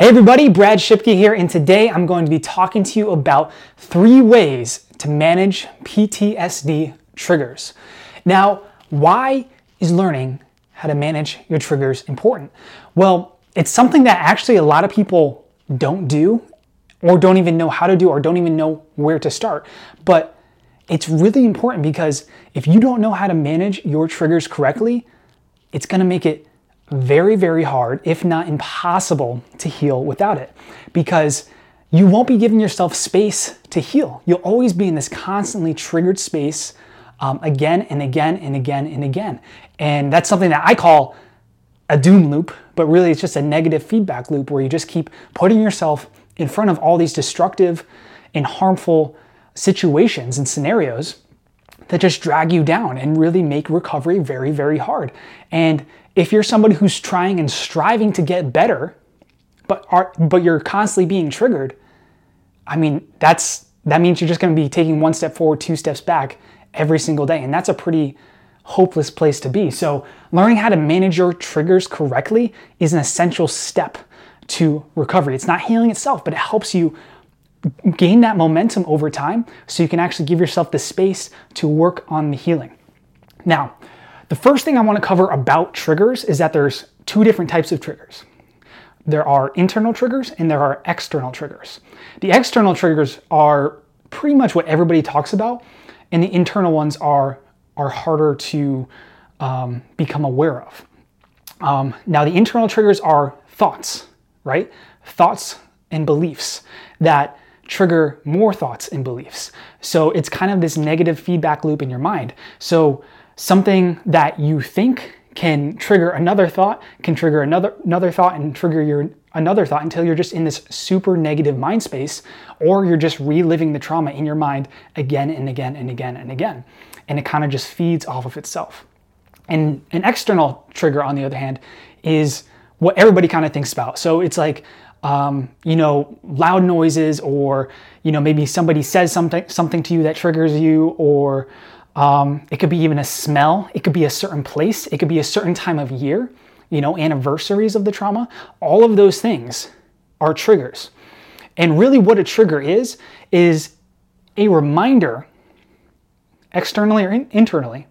Hey everybody, Brad Shipke here, and today I'm going to be talking to you about three ways to manage PTSD triggers. Now, why is learning how to manage your triggers important? Well, it's something that actually a lot of people don't do or don't even know how to do or don't even know where to start. But it's really important because if you don't know how to manage your triggers correctly, it's going to make it very, very hard, if not impossible, to heal without it because you won't be giving yourself space to heal. You'll always be in this constantly triggered space um, again and again and again and again. And that's something that I call a doom loop, but really it's just a negative feedback loop where you just keep putting yourself in front of all these destructive and harmful situations and scenarios that just drag you down and really make recovery very, very hard. And if you're somebody who's trying and striving to get better, but are but you're constantly being triggered, I mean, that's that means you're just going to be taking one step forward, two steps back every single day, and that's a pretty hopeless place to be. So, learning how to manage your triggers correctly is an essential step to recovery. It's not healing itself, but it helps you gain that momentum over time so you can actually give yourself the space to work on the healing. Now, the first thing I want to cover about triggers is that there's two different types of triggers. There are internal triggers and there are external triggers. The external triggers are pretty much what everybody talks about, and the internal ones are are harder to um, become aware of. Um, now, the internal triggers are thoughts, right? Thoughts and beliefs that trigger more thoughts and beliefs. So it's kind of this negative feedback loop in your mind. So something that you think can trigger another thought, can trigger another another thought and trigger your another thought until you're just in this super negative mind space or you're just reliving the trauma in your mind again and again and again and again. And it kind of just feeds off of itself. And an external trigger on the other hand is what everybody kind of thinks about. So it's like um, you know, loud noises, or you know, maybe somebody says something something to you that triggers you, or um, it could be even a smell. It could be a certain place. It could be a certain time of year, you know, anniversaries of the trauma. All of those things are triggers. And really, what a trigger is, is a reminder, externally or in- internally,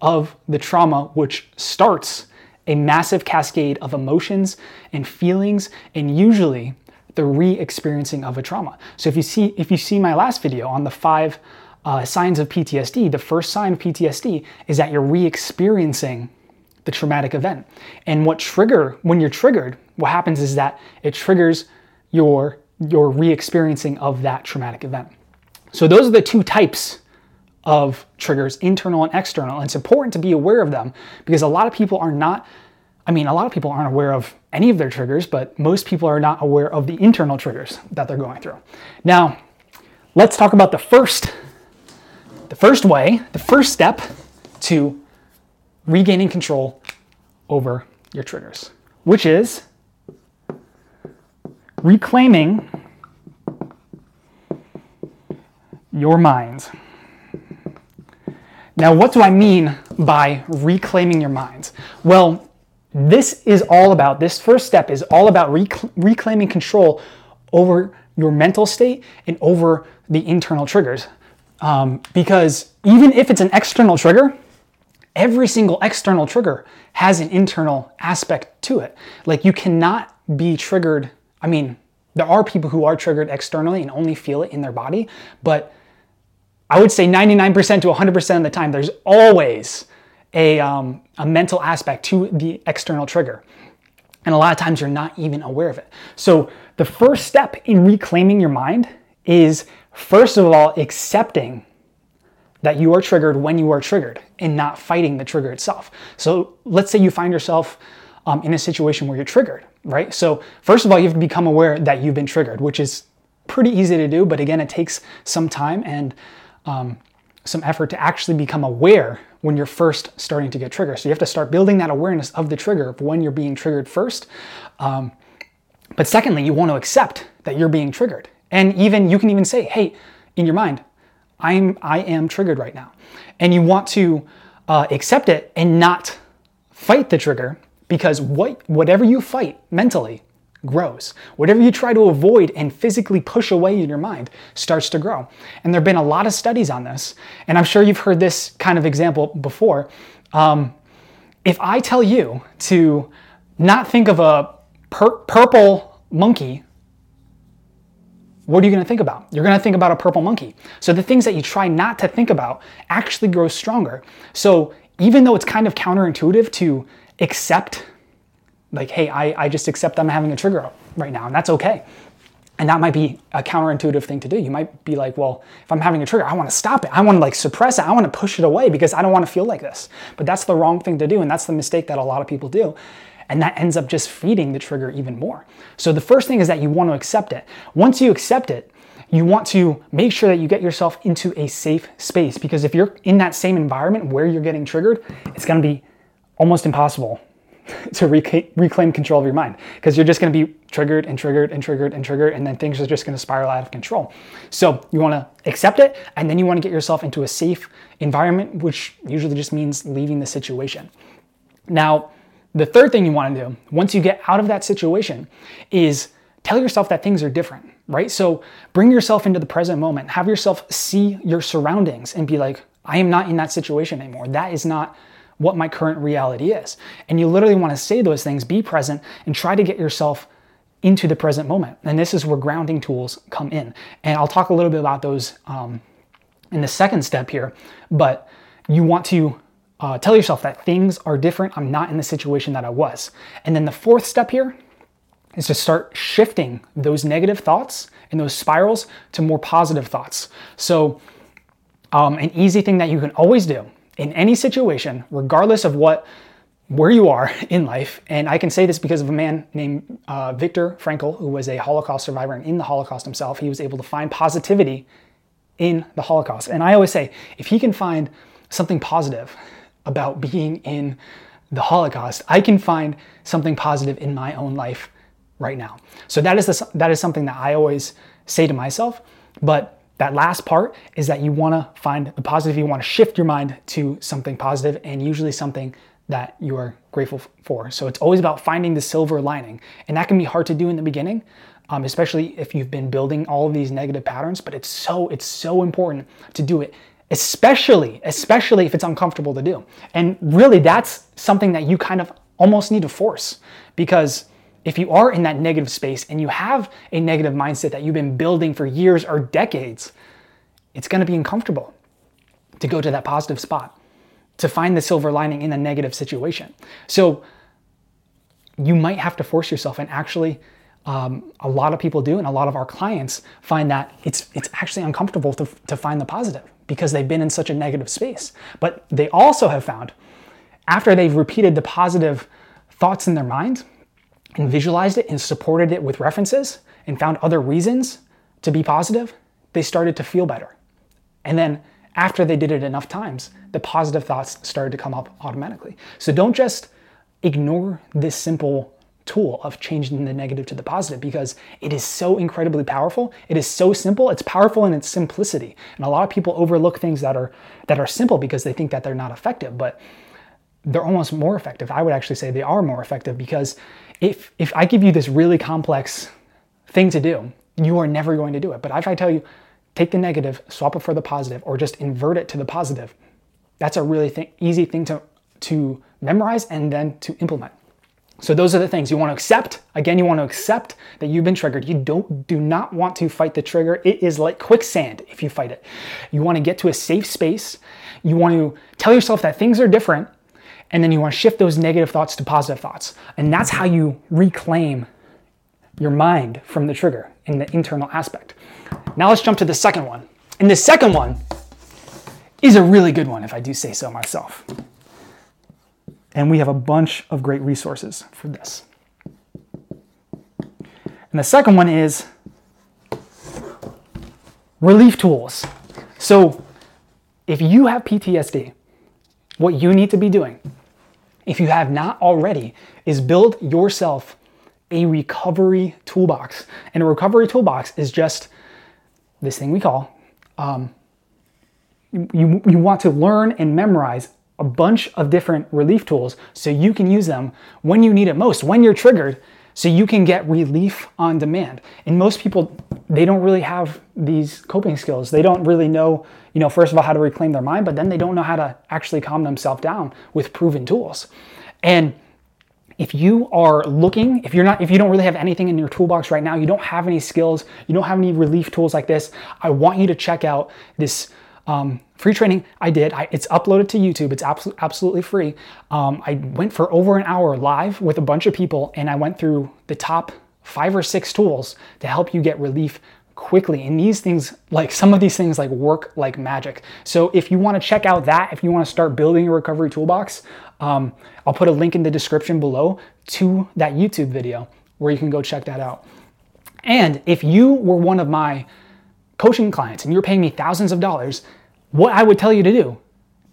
of the trauma which starts a massive cascade of emotions and feelings, and usually the re-experiencing of a trauma. So if you see if you see my last video on the five uh, signs of PTSD, the first sign of PTSD is that you're re experiencing the traumatic event. And what trigger, when you're triggered, what happens is that it triggers your, your re experiencing of that traumatic event. So those are the two types of triggers, internal and external. And it's important to be aware of them because a lot of people are not, I mean, a lot of people aren't aware of any of their triggers, but most people are not aware of the internal triggers that they're going through. Now, let's talk about the first the first way, the first step to regaining control over your triggers, which is reclaiming your mind. Now, what do I mean by reclaiming your mind? Well, this is all about, this first step is all about rec- reclaiming control over your mental state and over the internal triggers. Um, because even if it's an external trigger, every single external trigger has an internal aspect to it. Like you cannot be triggered. I mean, there are people who are triggered externally and only feel it in their body, but I would say 99% to 100% of the time, there's always a, um, a mental aspect to the external trigger. And a lot of times you're not even aware of it. So the first step in reclaiming your mind is First of all, accepting that you are triggered when you are triggered and not fighting the trigger itself. So let's say you find yourself um, in a situation where you're triggered, right? So, first of all, you have to become aware that you've been triggered, which is pretty easy to do, but again, it takes some time and um, some effort to actually become aware when you're first starting to get triggered. So, you have to start building that awareness of the trigger of when you're being triggered first. Um, but secondly, you want to accept that you're being triggered and even you can even say, hey, in your mind, I'm I am triggered right now. And you want to uh, accept it and not fight the trigger because what whatever you fight mentally grows. Whatever you try to avoid and physically push away in your mind starts to grow. And there have been a lot of studies on this. And I'm sure you've heard this kind of example before. Um, if I tell you to not think of a pur- purple monkey what are you going to think about? You're going to think about a purple monkey. So the things that you try not to think about actually grow stronger. So even though it's kind of counterintuitive to accept, like, hey, I, I just accept I'm having a trigger right now, and that's okay. And that might be a counterintuitive thing to do. You might be like, well, if I'm having a trigger, I want to stop it. I want to like suppress it. I want to push it away because I don't want to feel like this. But that's the wrong thing to do. And that's the mistake that a lot of people do. And that ends up just feeding the trigger even more. So the first thing is that you want to accept it. Once you accept it, you want to make sure that you get yourself into a safe space because if you're in that same environment where you're getting triggered, it's going to be almost impossible to reclaim control of your mind because you're just going to be triggered and triggered and triggered and triggered and then things are just going to spiral out of control. So you want to accept it and then you want to get yourself into a safe environment which usually just means leaving the situation. Now, the third thing you want to do once you get out of that situation is tell yourself that things are different, right? So bring yourself into the present moment. Have yourself see your surroundings and be like, I am not in that situation anymore. That is not what my current reality is. And you literally want to say those things, be present, and try to get yourself into the present moment. And this is where grounding tools come in. And I'll talk a little bit about those um, in the second step here. But you want to uh, tell yourself that things are different. I'm not in the situation that I was. And then the fourth step here is to start shifting those negative thoughts and those spirals to more positive thoughts. So, um, an easy thing that you can always do in any situation, regardless of what where you are in life, and I can say this because of a man named uh, Viktor Frankl, who was a Holocaust survivor and in the Holocaust himself, he was able to find positivity in the Holocaust. And I always say, if he can find something positive about being in the Holocaust, I can find something positive in my own life right now. So that is the, that is something that I always say to myself. But that last part is that you want to find the positive. You want to shift your mind to something positive, and usually something that you are grateful for. So it's always about finding the silver lining, and that can be hard to do in the beginning. Um, especially if you've been building all of these negative patterns, but it's so it's so important to do it especially especially if it's uncomfortable to do. And really that's something that you kind of almost need to force because if you are in that negative space and you have a negative mindset that you've been building for years or decades, it's going to be uncomfortable to go to that positive spot, to find the silver lining in a negative situation. So you might have to force yourself and actually um, a lot of people do and a lot of our clients find that it's it's actually uncomfortable to, to find the positive because they've been in such a negative space. But they also have found, after they've repeated the positive thoughts in their mind and visualized it and supported it with references and found other reasons to be positive, they started to feel better. And then after they did it enough times, the positive thoughts started to come up automatically. So don't just ignore this simple tool of changing the negative to the positive because it is so incredibly powerful. It is so simple. It's powerful in its simplicity. And a lot of people overlook things that are that are simple because they think that they're not effective, but they're almost more effective. I would actually say they are more effective because if if I give you this really complex thing to do, you are never going to do it. But if I tell you take the negative, swap it for the positive or just invert it to the positive, that's a really th- easy thing to to memorize and then to implement. So those are the things you want to accept. Again, you want to accept that you've been triggered. You don't do not want to fight the trigger. It is like quicksand if you fight it. You want to get to a safe space. You want to tell yourself that things are different and then you want to shift those negative thoughts to positive thoughts. And that's how you reclaim your mind from the trigger in the internal aspect. Now let's jump to the second one. And the second one is a really good one if I do say so myself. And we have a bunch of great resources for this. And the second one is relief tools. So if you have PTSD, what you need to be doing, if you have not already, is build yourself a recovery toolbox. And a recovery toolbox is just this thing we call um, you, you want to learn and memorize a bunch of different relief tools so you can use them when you need it most, when you're triggered, so you can get relief on demand. And most people, they don't really have these coping skills. They don't really know, you know, first of all, how to reclaim their mind, but then they don't know how to actually calm themselves down with proven tools. And if you are looking, if you're not, if you don't really have anything in your toolbox right now, you don't have any skills, you don't have any relief tools like this, I want you to check out this um, free training I did. I, it's uploaded to YouTube. It's absolutely absolutely free. Um, I went for over an hour live with a bunch of people, and I went through the top five or six tools to help you get relief quickly. And these things, like some of these things, like work like magic. So if you want to check out that, if you want to start building a recovery toolbox, um, I'll put a link in the description below to that YouTube video where you can go check that out. And if you were one of my coaching clients and you're paying me thousands of dollars, what I would tell you to do,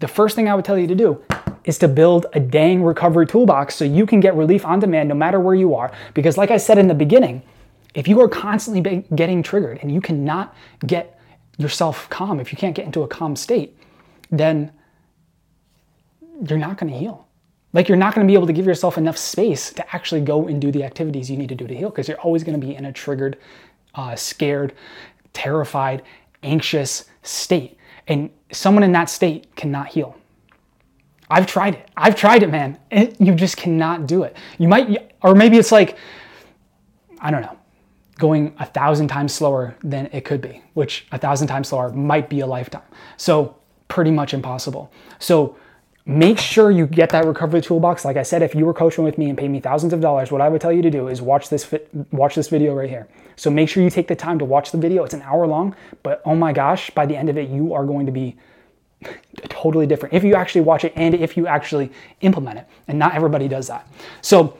the first thing I would tell you to do is to build a dang recovery toolbox so you can get relief on demand no matter where you are. Because, like I said in the beginning, if you are constantly getting triggered and you cannot get yourself calm, if you can't get into a calm state, then you're not going to heal. Like you're not going to be able to give yourself enough space to actually go and do the activities you need to do to heal because you're always going to be in a triggered, uh, scared, terrified, anxious state. And someone in that state cannot heal. I've tried it. I've tried it, man. You just cannot do it. You might, or maybe it's like, I don't know, going a thousand times slower than it could be, which a thousand times slower might be a lifetime. So, pretty much impossible. So, make sure you get that recovery toolbox. Like I said, if you were coaching with me and paid me thousands of dollars, what I would tell you to do is watch this watch this video right here. So make sure you take the time to watch the video. It's an hour long, but oh my gosh, by the end of it, you are going to be totally different if you actually watch it and if you actually implement it. And not everybody does that. So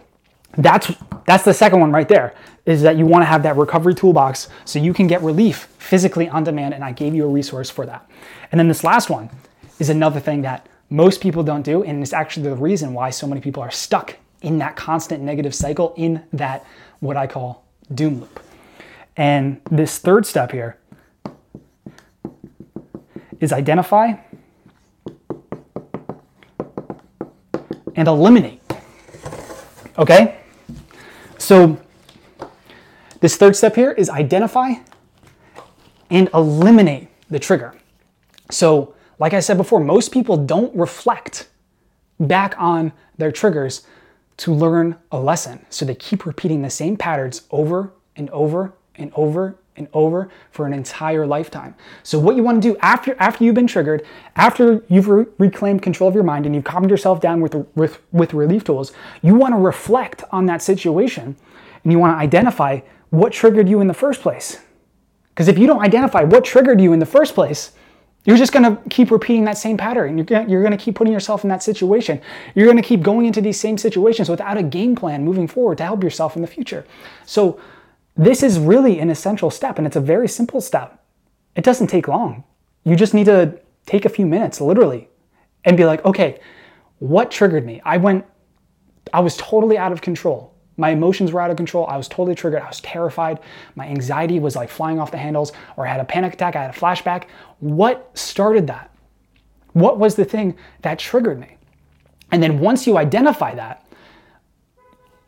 that's that's the second one right there is that you want to have that recovery toolbox so you can get relief physically on demand and I gave you a resource for that. And then this last one is another thing that most people don't do. And it's actually the reason why so many people are stuck in that constant negative cycle, in that what I call doom loop. And this third step here is identify and eliminate. Okay? So, this third step here is identify and eliminate the trigger. So, like I said before, most people don't reflect back on their triggers to learn a lesson. So they keep repeating the same patterns over and over and over and over for an entire lifetime. So what you want to do after after you've been triggered, after you've re- reclaimed control of your mind and you've calmed yourself down with, with with relief tools, you want to reflect on that situation and you want to identify what triggered you in the first place. Because if you don't identify what triggered you in the first place, you're just going to keep repeating that same pattern. You're going you're going to keep putting yourself in that situation. You're going to keep going into these same situations without a game plan moving forward to help yourself in the future. So, this is really an essential step, and it's a very simple step. It doesn't take long. You just need to take a few minutes, literally, and be like, okay, what triggered me? I went, I was totally out of control. My emotions were out of control. I was totally triggered. I was terrified. My anxiety was like flying off the handles, or I had a panic attack. I had a flashback. What started that? What was the thing that triggered me? And then once you identify that,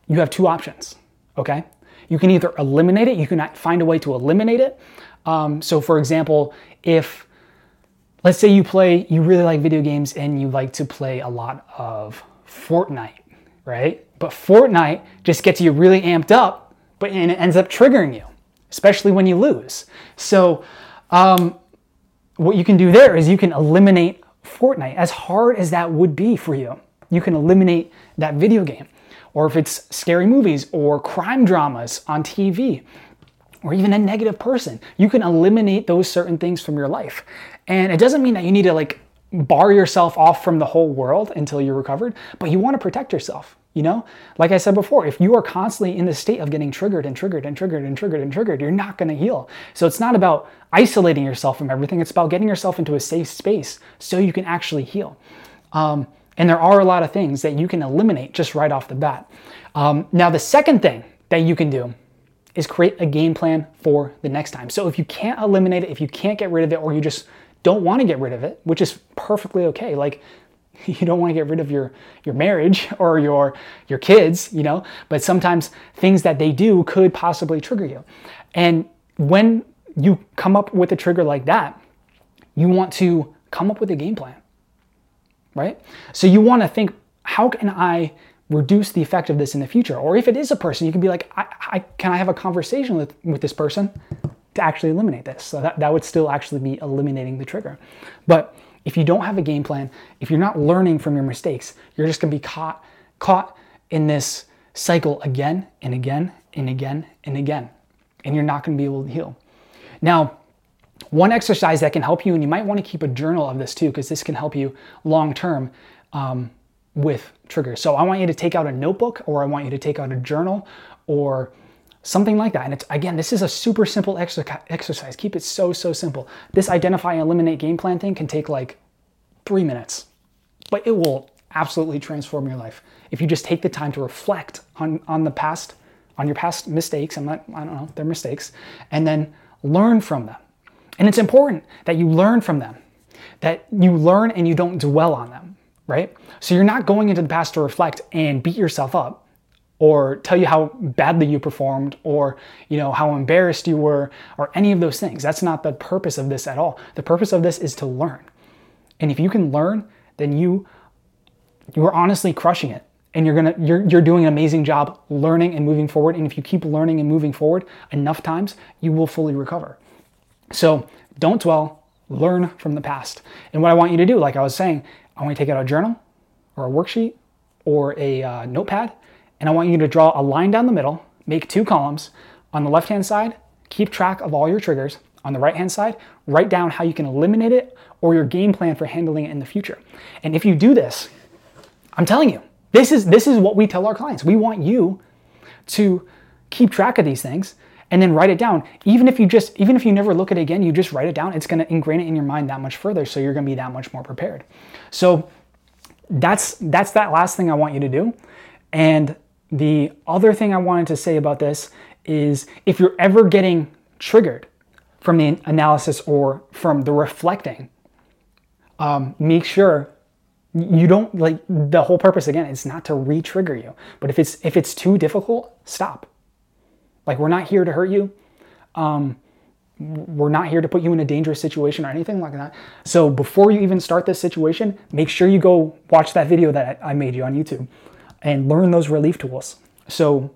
you have two options, okay? You can either eliminate it, you can find a way to eliminate it. Um, so, for example, if let's say you play, you really like video games and you like to play a lot of Fortnite, right? But Fortnite just gets you really amped up, but and it ends up triggering you, especially when you lose. So, um, what you can do there is you can eliminate Fortnite, as hard as that would be for you. You can eliminate that video game. Or if it's scary movies or crime dramas on TV, or even a negative person, you can eliminate those certain things from your life. And it doesn't mean that you need to like bar yourself off from the whole world until you're recovered, but you want to protect yourself. You know, like I said before, if you are constantly in the state of getting triggered and triggered and triggered and triggered and triggered, you're not going to heal. So it's not about isolating yourself from everything, it's about getting yourself into a safe space so you can actually heal. Um, and there are a lot of things that you can eliminate just right off the bat. Um, now, the second thing that you can do is create a game plan for the next time. So if you can't eliminate it, if you can't get rid of it, or you just don't want to get rid of it, which is perfectly okay. Like You don't want to get rid of your your marriage or your your kids, you know, but sometimes things that they do could possibly trigger you. And when you come up with a trigger like that, you want to come up with a game plan. Right? So you want to think how can I reduce the effect of this in the future? Or if it is a person, you can be like, I, I, can I have a conversation with, with this person to actually eliminate this? So that, that would still actually be eliminating the trigger. But if you don't have a game plan, if you're not learning from your mistakes, you're just gonna be caught, caught in this cycle again and again and again and again. And you're not gonna be able to heal. Now, one exercise that can help you, and you might want to keep a journal of this too, because this can help you long term. Um, with triggers. So I want you to take out a notebook or I want you to take out a journal or something like that. And it's again, this is a super simple exercise. Keep it so, so simple. This identify and eliminate game plan thing can take like three minutes, but it will absolutely transform your life. If you just take the time to reflect on, on the past, on your past mistakes, I'm not, I don't know, they're mistakes, and then learn from them. And it's important that you learn from them, that you learn and you don't dwell on them right? So you're not going into the past to reflect and beat yourself up or tell you how badly you performed or you know how embarrassed you were or any of those things. That's not the purpose of this at all. The purpose of this is to learn. And if you can learn, then you you are honestly crushing it and you're gonna you're, you're doing an amazing job learning and moving forward and if you keep learning and moving forward enough times you will fully recover so don't dwell learn from the past and what i want you to do like i was saying I want you to take out a journal or a worksheet or a uh, notepad, and I want you to draw a line down the middle, make two columns. On the left hand side, keep track of all your triggers. On the right hand side, write down how you can eliminate it or your game plan for handling it in the future. And if you do this, I'm telling you, this is, this is what we tell our clients. We want you to keep track of these things and then write it down. Even if you just, even if you never look at it again, you just write it down. It's to ingrain it in your mind that much further. So you're to be that much more prepared. So that's, that's that last thing I want you to do. And the other thing I wanted to say about this is if you're ever getting triggered from the analysis or from the reflecting, um, make sure you don't like the whole purpose again it's not to re-trigger you but if it's if it's too difficult stop like, we're not here to hurt you. Um, we're not here to put you in a dangerous situation or anything like that. So before you even start this situation, make sure you go watch that video that I made you on YouTube and learn those relief tools. So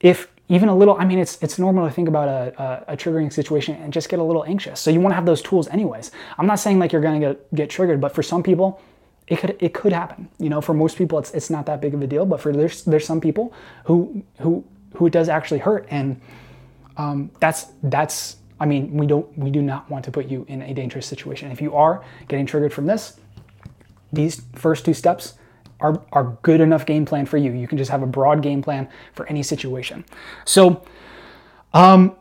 if even a little, I mean, it's it's normal to think about a, a, a triggering situation and just get a little anxious. So you want to have those tools anyways. I'm not saying like you're gonna get get triggered, but for some people, it could it could happen. You know, for most people, it's it's not that big of a deal. But for there's there's some people who who who it does actually hurt. And um, that's that's I mean we don't we do not want to put you in a dangerous situation. If you are getting triggered from this, these first two steps are are good enough game plan for you. You can just have a broad game plan for any situation. So. Um,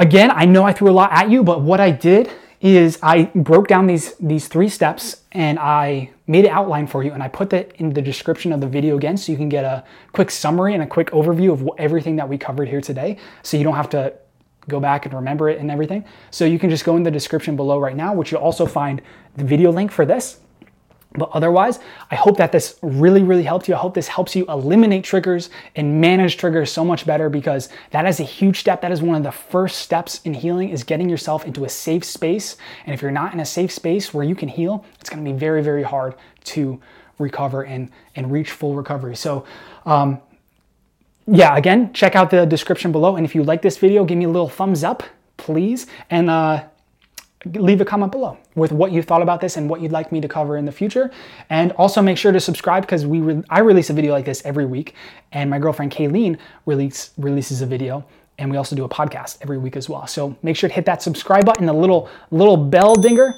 again, I know I threw a lot at you, but what I did is I broke down these, these three steps and I made an outline for you and I put that in the description of the video again so you can get a quick summary and a quick overview of everything that we covered here today so you don't have to go back and remember it and everything. So you can just go in the description below right now, which you'll also find the video link for this. But otherwise, I hope that this really, really helped you. I hope this helps you eliminate triggers and manage triggers so much better because that is a huge step. That is one of the first steps in healing is getting yourself into a safe space. And if you're not in a safe space where you can heal, it's going to be very, very hard to recover and, and reach full recovery. So, um, yeah, again, check out the description below. And if you like this video, give me a little thumbs up, please. And uh, leave a comment below with what you thought about this and what you'd like me to cover in the future. And also make sure to subscribe because we re- I release a video like this every week, and my girlfriend Kayleen release, releases a video, and we also do a podcast every week as well. So make sure to hit that subscribe button, the little little bell dinger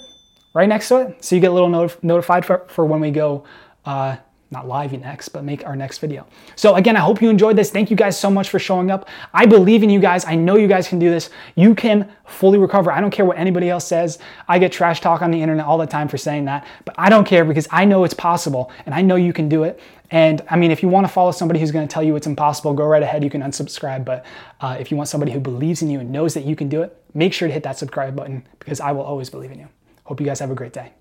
right next to it, so you get a little notif- notified for, for when we go. Uh, not live next, but make our next video. So again, I hope you enjoyed this. Thank you guys so much for showing up. I believe in you guys. I know you guys can do this. You can fully recover. I don't care what anybody else says. I get trash talk on the internet all the time for saying that, but I don't care because I know it's possible and I know you can do it. And I mean, if you want to follow somebody who's going to tell you it's impossible, go right ahead. You can unsubscribe. But uh, if you want somebody who believes in you and knows that you can do it, make sure to hit that subscribe button because I will always believe in you. Hope you guys have a great day.